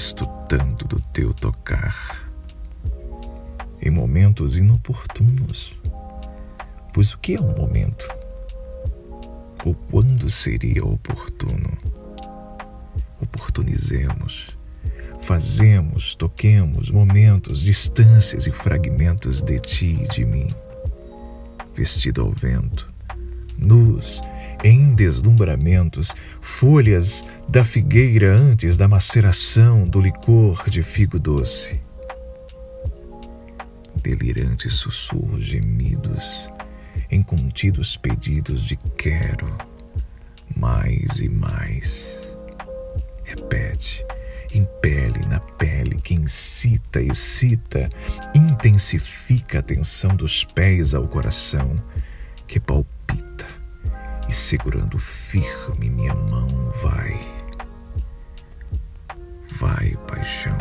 gosto tanto do teu tocar. Em momentos inoportunos. Pois o que é um momento? Ou quando seria oportuno? Oportunizemos. Fazemos, toquemos momentos, distâncias e fragmentos de ti e de mim. Vestido ao vento, nus em deslumbramentos, folhas da figueira antes da maceração do licor de figo doce. Delirantes sussurros gemidos, em contidos pedidos de quero, mais e mais. Repete, impele na pele que incita, excita, intensifica a tensão dos pés ao coração, que palpita e segurando firme minha mão, vai. Vai, paixão.